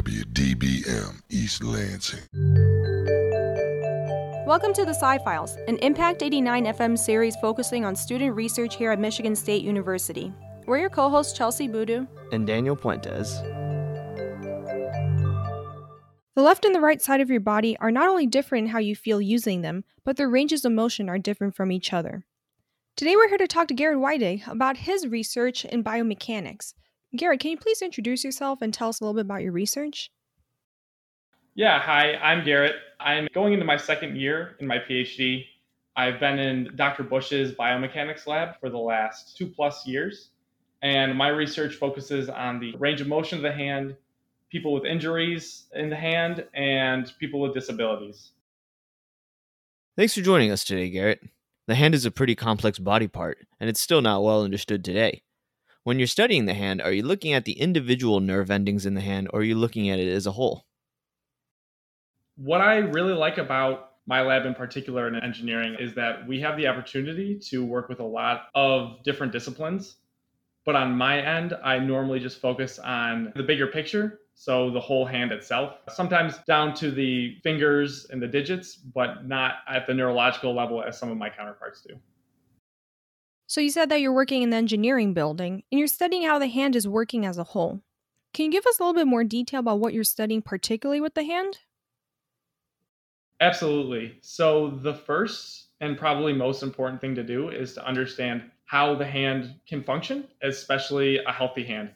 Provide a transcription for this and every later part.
WDBM East Lansing. Welcome to the Sci Files, an Impact 89 FM series focusing on student research here at Michigan State University. We're your co hosts, Chelsie Boodoo and Daniel Puentes. The left and the right side of your body are not only different in how you feel using them, but their ranges of motion are different from each other. Today we're here to talk to Garrett Weidig about his research in biomechanics. Garrett, can you please introduce yourself and tell us a little bit about your research? Yeah, hi, I'm Garrett. I'm going into my second year in my PhD. I've been in Dr. Bush's biomechanics lab for the last two plus years, and my research focuses on the range of motion of the hand, people with injuries in the hand, and people with disabilities. Thanks for joining us today, Garrett. The hand is a pretty complex body part, and it's still not well understood today. When you're studying the hand, are you looking at the individual nerve endings in the hand or are you looking at it as a whole? What I really like about my lab in particular in engineering is that we have the opportunity to work with a lot of different disciplines. But on my end, I normally just focus on the bigger picture. So the whole hand itself, sometimes down to the fingers and the digits, but not at the neurological level as some of my counterparts do. So you said that you're working in the engineering building and you're studying how the hand is working as a whole. Can you give us a little bit more detail about what you're studying, particularly with the hand? Absolutely. So, the first and probably most important thing to do is to understand how the hand can function, especially a healthy hand.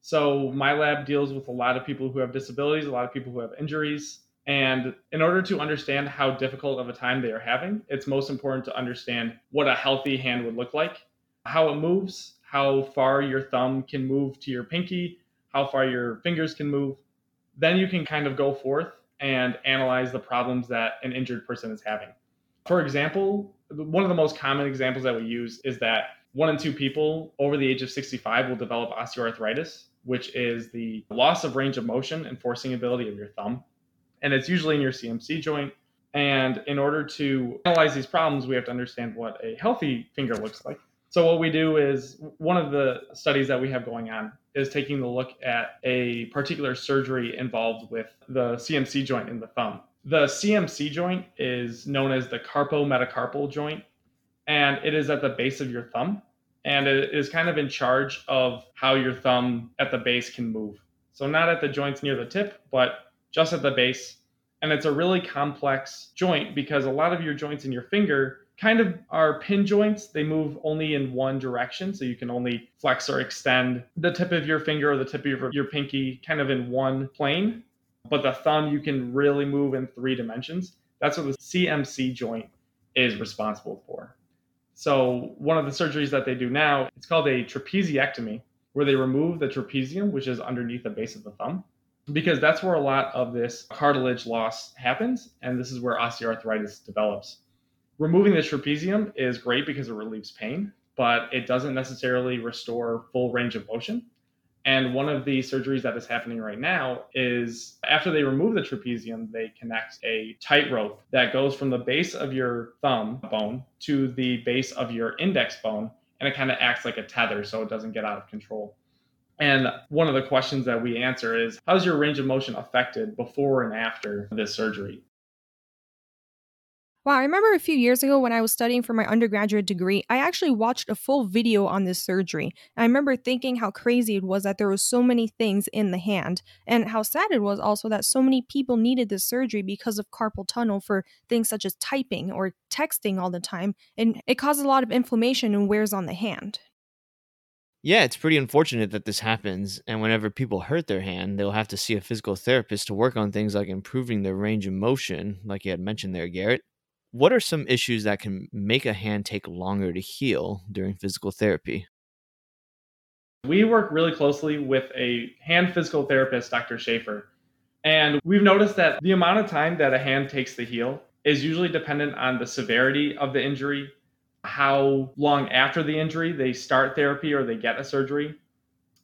So, my lab deals with a lot of people who have disabilities, a lot of people who have injuries, and in order to understand how difficult of a time they are having, it's most important to understand what a healthy hand would look like, how it moves, how far your thumb can move to your pinky, how far your fingers can move. Then you can kind of go forth and analyze the problems that an injured person is having. For example, one of the most common examples that we use is that one in two people over the age of 65 will develop osteoarthritis, which is the loss of range of motion and forcing ability of your thumb and it's usually in your CMC joint. And in order to analyze these problems, we have to understand what a healthy finger looks like. So what we do is one of the studies that we have going on is taking a look at a particular surgery involved with the CMC joint in the thumb. The CMC joint is known as the carpometacarpal joint, and it is at the base of your thumb, and it is kind of in charge of how your thumb at the base can move. So not at the joints near the tip, but just at the base. And it's a really complex joint because a lot of your joints in your finger kind of are pin joints. They move only in one direction. So you can only flex or extend the tip of your finger or the tip of your, your pinky kind of in one plane. But the thumb, you can really move in three dimensions. That's what the CMC joint is responsible for. So one of the surgeries that they do now, it's called a trapeziectomy, where they remove the trapezium, which is underneath the base of the thumb because that's where a lot of this cartilage loss happens, and this is where osteoarthritis develops. Removing the trapezium is great because it relieves pain, but it doesn't necessarily restore full range of motion. And one of the surgeries that is happening right now is after they remove the trapezium, they connect a tightrope that goes from the base of your thumb bone to the base of your index bone, and it kind of acts like a tether so it doesn't get out of control. And one of the questions that we answer is how's your range of motion affected before and after this surgery? Wow, I remember a few years ago when I was studying for my undergraduate degree, I actually watched a full video on this surgery. I remember thinking how crazy it was that there was so many things in the hand, and how sad it was also that so many people needed this surgery because of carpal tunnel for things such as typing or texting all the time, and it causes a lot of inflammation and wears on the hand. Yeah, it's pretty unfortunate that this happens. And whenever people hurt their hand, they'll have to see a physical therapist to work on things like improving their range of motion, like you had mentioned there, Garrett. What are some issues that can make a hand take longer to heal during physical therapy? We work really closely with a hand physical therapist, Dr. Schaefer. And we've noticed that the amount of time that a hand takes to heal is usually dependent on the severity of the injury how long after the injury they start therapy or they get a surgery,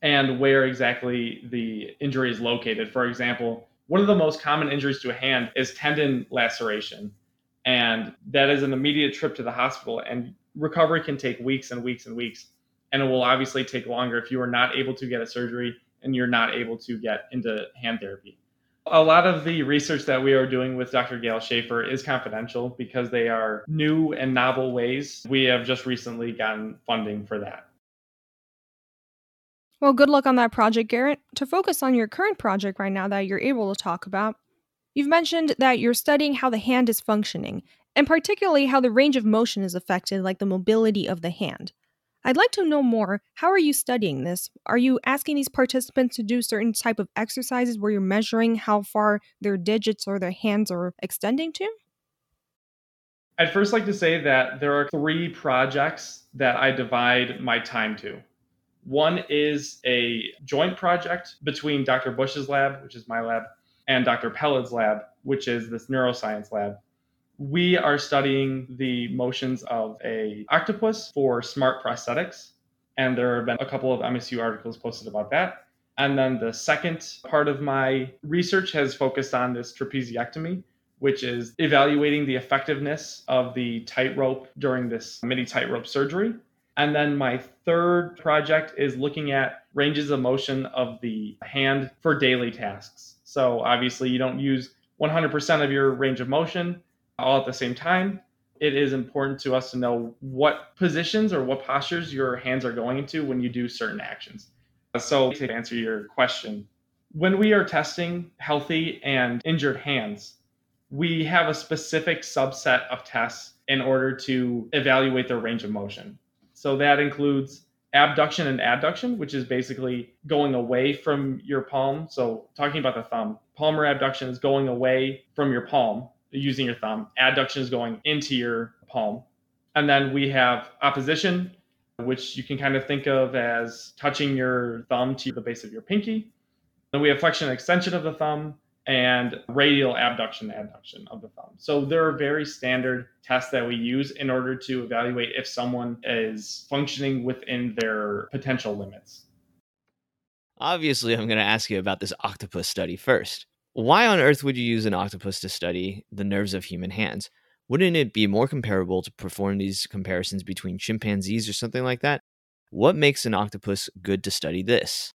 and where exactly the injury is located. For example, one of the most common injuries to a hand is tendon laceration. And that is an immediate trip to the hospital, and recovery can take weeks and weeks and weeks. And it will obviously take longer if you are not able to get a surgery and you're not able to get into hand therapy. A lot of the research that we are doing with Dr. Gail Schaefer is confidential because they are new and novel ways. We have just recently gotten funding for that. Well, good luck on that project, Garrett. To focus on your current project right now that you're able to talk about, you've mentioned that you're studying how the hand is functioning, and particularly how the range of motion is affected, like the mobility of the hand. I'd like to know more. How are you studying this? Are you asking these participants to do certain type of exercises where you're measuring how far their digits or their hands are extending to? I'd first like to say that there are three projects that I divide my time to. One is a joint project between Dr. Bush's lab, which is my lab, and Dr. Pelled's lab, which is this neuroscience lab we are studying the motions of a octopus for smart prosthetics and there have been a couple of msu articles posted about that. And then the second part of my research has focused on this trapeziectomy which is evaluating the effectiveness of the tightrope during this mini tightrope surgery. And then my third project is looking at ranges of motion of the hand for daily tasks. So obviously you don't use 100% of your range of motion all at the same time, it is important to us to know what positions or what postures your hands are going into when you do certain actions. So, to answer your question, when we are testing healthy and injured hands, we have a specific subset of tests in order to evaluate their range of motion. So, that includes abduction and adduction, which is basically going away from your palm. So, talking about the thumb, palmar abduction is going away from your palm using your thumb. Adduction is going into your palm. And then we have opposition, which you can kind of think of as touching your thumb to the base of your pinky. Then we have flexion and extension of the thumb and radial abduction adduction of the thumb. So there are very standard tests that we use in order to evaluate if someone is functioning within their potential limits. Obviously, I'm going to ask you about this octopus study first. Why on earth would you use an octopus to study the nerves of human hands? Wouldn't it be more comparable to perform these comparisons between chimpanzees or something like that? What makes an octopus good to study this?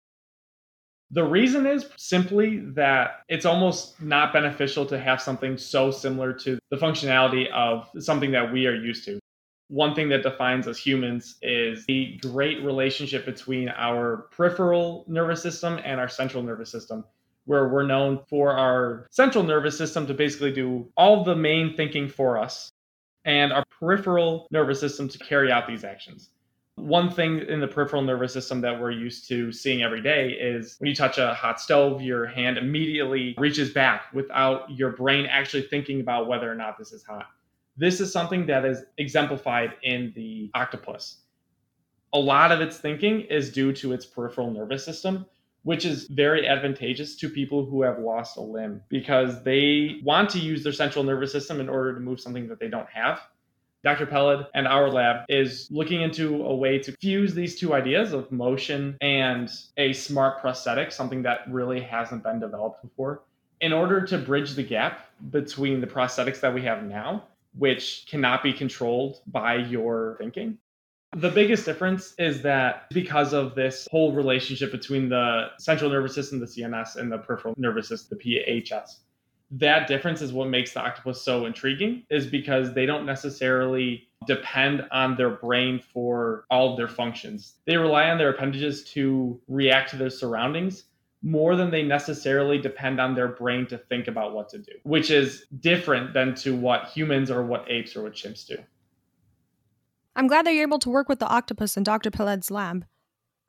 The reason is simply that it's almost not beneficial to have something so similar to the functionality of something that we are used to. One thing that defines us humans is the great relationship between our peripheral nervous system and our central nervous system where we're known for our central nervous system to basically do all the main thinking for us and our peripheral nervous system to carry out these actions. One thing in the peripheral nervous system that we're used to seeing every day is when you touch a hot stove, your hand immediately reaches back without your brain actually thinking about whether or not this is hot. This is something that is exemplified in the octopus. A lot of its thinking is due to its peripheral nervous system, which is very advantageous to people who have lost a limb because they want to use their central nervous system in order to move something that they don't have. Dr. Pelled and our lab is looking into a way to fuse these two ideas of motion and a smart prosthetic, something that really hasn't been developed before, in order to bridge the gap between the prosthetics that we have now, which cannot be controlled by your thinking, the biggest difference is that because of this whole relationship between the central nervous system, the CNS, and the peripheral nervous system, the PNS, that difference is what makes the octopus so intriguing, is because they don't necessarily depend on their brain for all of their functions. They rely on their appendages to react to their surroundings more than they necessarily depend on their brain to think about what to do, which is different than to what humans or what apes or what chimps do. I'm glad that you're able to work with the octopus in Dr. Pelled's lab.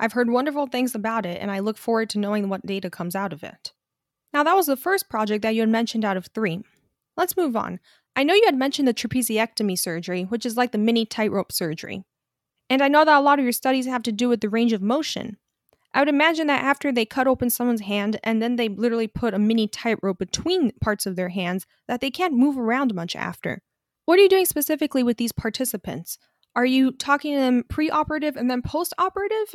I've heard wonderful things about it, and I look forward to knowing what data comes out of it. Now, that was the first project that you had mentioned out of three. Let's move on. I know you had mentioned the trapeziectomy surgery, which is like the mini tightrope surgery. And I know that a lot of your studies have to do with the range of motion. I would imagine that after they cut open someone's hand and then they literally put a mini tightrope between parts of their hands, that they can't move around much after. What are you doing specifically with these participants? Are you talking to them pre operative and then post operative?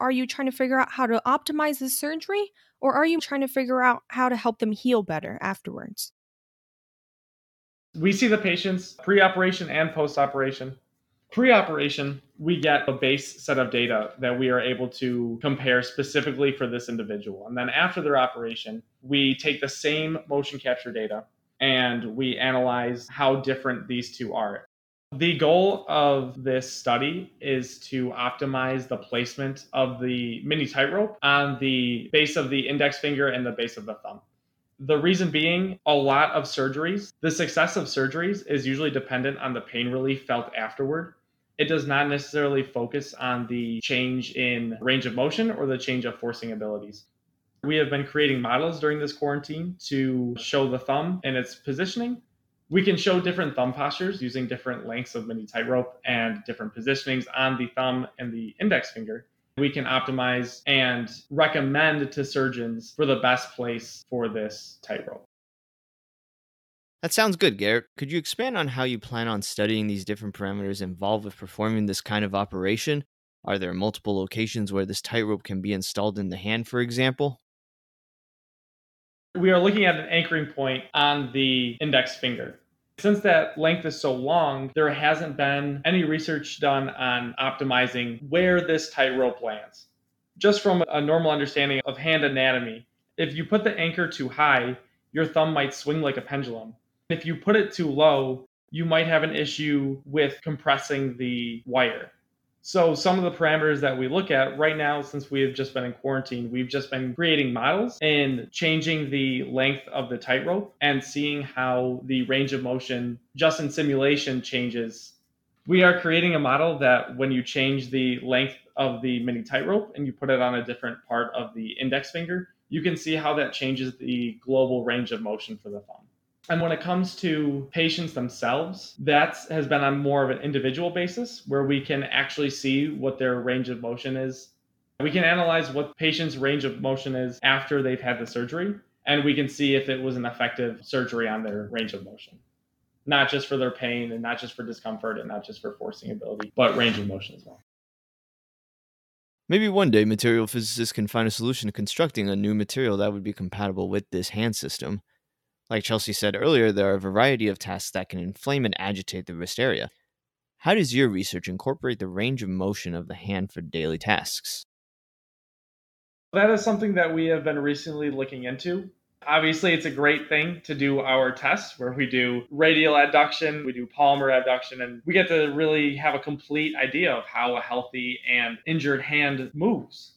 Are you trying to figure out how to optimize the surgery? Or are you trying to figure out how to help them heal better afterwards? We see the patients pre operation and post operation. Pre operation, we get a base set of data that we are able to compare specifically for this individual. And then after their operation, we take the same motion capture data and we analyze how different these two are. The goal of this study is to optimize the placement of the mini tightrope on the base of the index finger and the base of the thumb. The reason being, a lot of surgeries, the success of surgeries is usually dependent on the pain relief felt afterward. It does not necessarily focus on the change in range of motion or the change of forcing abilities. We have been creating models during this quarantine to show the thumb and its positioning. We can show different thumb postures using different lengths of mini tightrope and different positionings on the thumb and the index finger we can optimize and recommend to surgeons for the best place for this tightrope. That sounds good, Garrett. Could you expand on how you plan on studying these different parameters involved with performing this kind of operation? Are there multiple locations where this tightrope can be installed in the hand, for example? We are looking at an anchoring point on the index finger. Since that length is so long, there hasn't been any research done on optimizing where this tightrope lands. Just from a normal understanding of hand anatomy, if you put the anchor too high, your thumb might swing like a pendulum. If you put it too low, you might have an issue with compressing the wire. So some of the parameters that we look at right now, since we have just been in quarantine, we've just been creating models and changing the length of the tightrope and seeing how the range of motion just in simulation changes. We are creating a model that when you change the length of the mini tightrope and you put it on a different part of the index finger, you can see how that changes the global range of motion for the thumb. And when it comes to patients themselves, that has been on more of an individual basis where we can actually see what their range of motion is. We can analyze what patients' range of motion is after they've had the surgery, and we can see if it was an effective surgery on their range of motion. Not just for their pain and not just for discomfort and not just for forcing ability, but range of motion as well. Maybe one day material physicists can find a solution to constructing a new material that would be compatible with this hand system. Like Chelsie said earlier, there are a variety of tasks that can inflame and agitate the wrist area. How does your research incorporate the range of motion of the hand for daily tasks? That is something that we have been recently looking into. Obviously, it's a great thing to do our tests where we do radial adduction, we do palmar abduction, and we get to really have a complete idea of how a healthy and injured hand moves.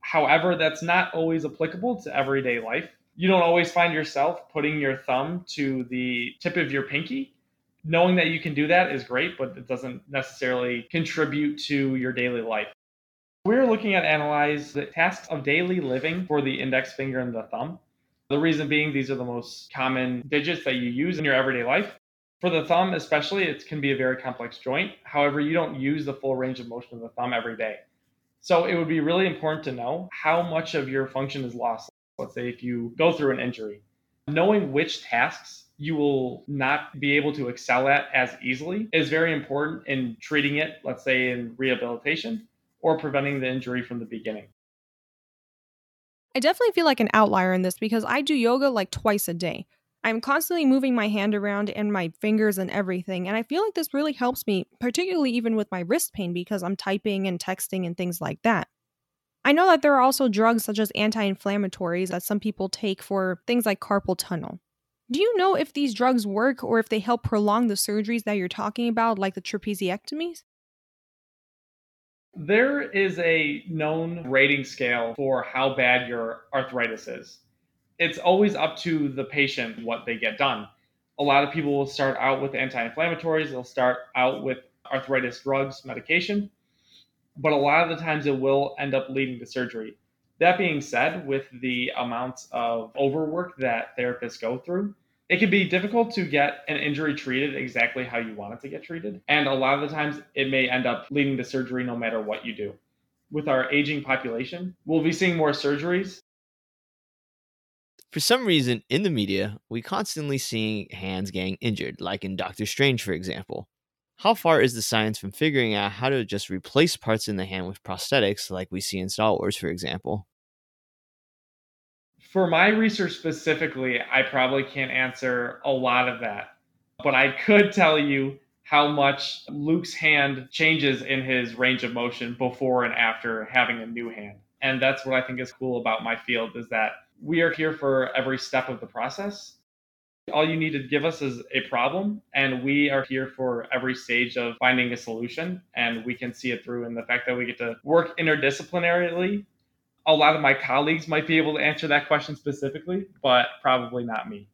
However, that's not always applicable to everyday life you don't always find yourself putting your thumb to the tip of your pinky. Knowing that you can do that is great, but it doesn't necessarily contribute to your daily life. We're looking at analyze the tasks of daily living for the index finger and the thumb. The reason being these are the most common digits that you use in your everyday life. For the thumb, especially, it can be a very complex joint. However, you don't use the full range of motion of the thumb every day. So it would be really important to know how much of your function is lost let's say if you go through an injury, knowing which tasks you will not be able to excel at as easily is very important in treating it, let's say in rehabilitation or preventing the injury from the beginning. I definitely feel like an outlier in this because I do yoga like twice a day. I'm constantly moving my hand around and my fingers and everything, and I feel like this really helps me, particularly even with my wrist pain because I'm typing and texting and things like that. I know that there are also drugs such as anti inflammatories that some people take for things like carpal tunnel. Do you know if these drugs work or if they help prolong the surgeries that you're talking about, like the trapeziectomies? There is a known rating scale for how bad your arthritis is. It's always up to the patient what they get done. A lot of people will start out with anti inflammatories, they'll start out with arthritis drugs, medication, but a lot of the times it will end up leading to surgery. That being said, with the amounts of overwork that therapists go through, it can be difficult to get an injury treated exactly how you want it to get treated. And a lot of the times it may end up leading to surgery no matter what you do. With our aging population, we'll be seeing more surgeries. For some reason, in the media, we constantly seeing hands getting injured, like in Doctor Strange, for example. How far is the science from figuring out how to just replace parts in the hand with prosthetics, like we see in Star Wars, for example? For my research specifically, I probably can't answer a lot of that. But I could tell you how much Luke's hand changes in his range of motion before and after having a new hand. And that's what I think is cool about my field is that we are here for every step of the process. All you need to give us is a problem, and we are here for every stage of finding a solution. And we can see it through in the fact that we get to work interdisciplinarily. A lot of my colleagues might be able to answer that question specifically, but probably not me.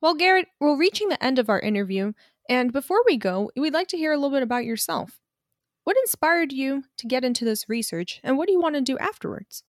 Well, Garrett, we're reaching the end of our interview, and before we go, we'd like to hear a little bit about yourself. What inspired you to get into this research, and what do you want to do afterwards?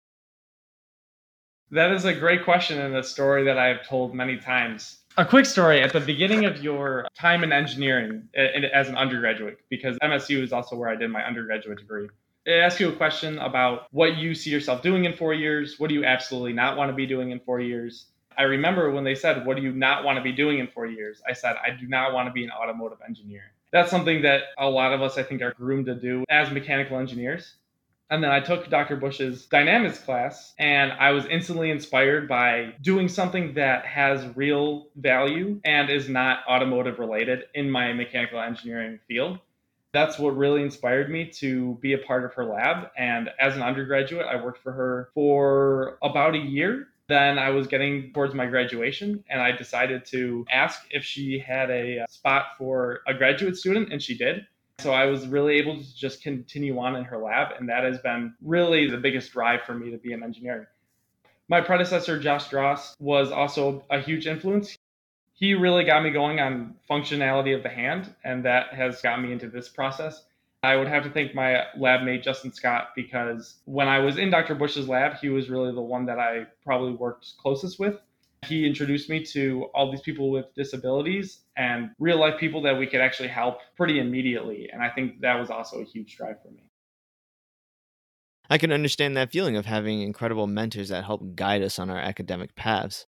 That is a great question and a story that I've told many times. A quick story at the beginning of your time in engineering as an undergraduate, because MSU is also where I did my undergraduate degree. It asks you a question about what you see yourself doing in four years. What do you absolutely not want to be doing in four years? I remember when they said, What do you not want to be doing in four years? I said, I do not want to be an automotive engineer. That's something that a lot of us, I think, are groomed to do as mechanical engineers. And then I took Dr. Bush's dynamics class, and I was instantly inspired by doing something that has real value and is not automotive related in my mechanical engineering field. That's what really inspired me to be a part of her lab. And as an undergraduate, I worked for her for about a year then I was getting towards my graduation, and I decided to ask if she had a spot for a graduate student, and she did. So I was really able to just continue on in her lab, and that has been really the biggest drive for me to be in engineering. My predecessor, Josh Dross, was also a huge influence. He really got me going on functionality of the hand, and that has got me into this process. I would have to thank my lab mate, Justin Scott, because when I was in Dr. Bush's lab, he was really the one that I probably worked closest with. He introduced me to all these people with disabilities and real life people that we could actually help pretty immediately. And I think that was also a huge drive for me. I can understand that feeling of having incredible mentors that help guide us on our academic paths.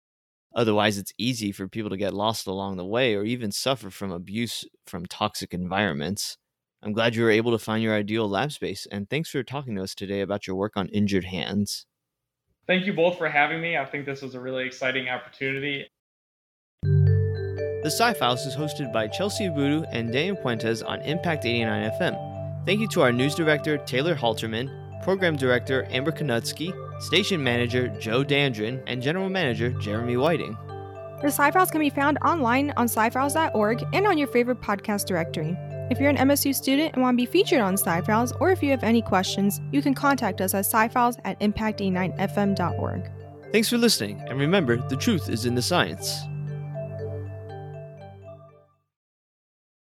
Otherwise, it's easy for people to get lost along the way or even suffer from abuse from toxic environments. I'm glad you were able to find your ideal lab space, and thanks for talking to us today about your work on injured hands. Thank you both for having me. I think this was a really exciting opportunity. The Sci Files is hosted by Chelsie Abudu and Daniel Puentes on Impact 89 FM. Thank you to our news director, Taylor Halterman, program director, Amber Konutsky, station manager, Joe Dandrin, and general manager, Jeremy Whiting. The Sci Files can be found online on scifiles.org and on your favorite podcast directory. If you're an MSU student and want to be featured on SciFiles, or if you have any questions, you can contact us at scifiles at impact89fm.org. Thanks for listening, and remember, the truth is in the science.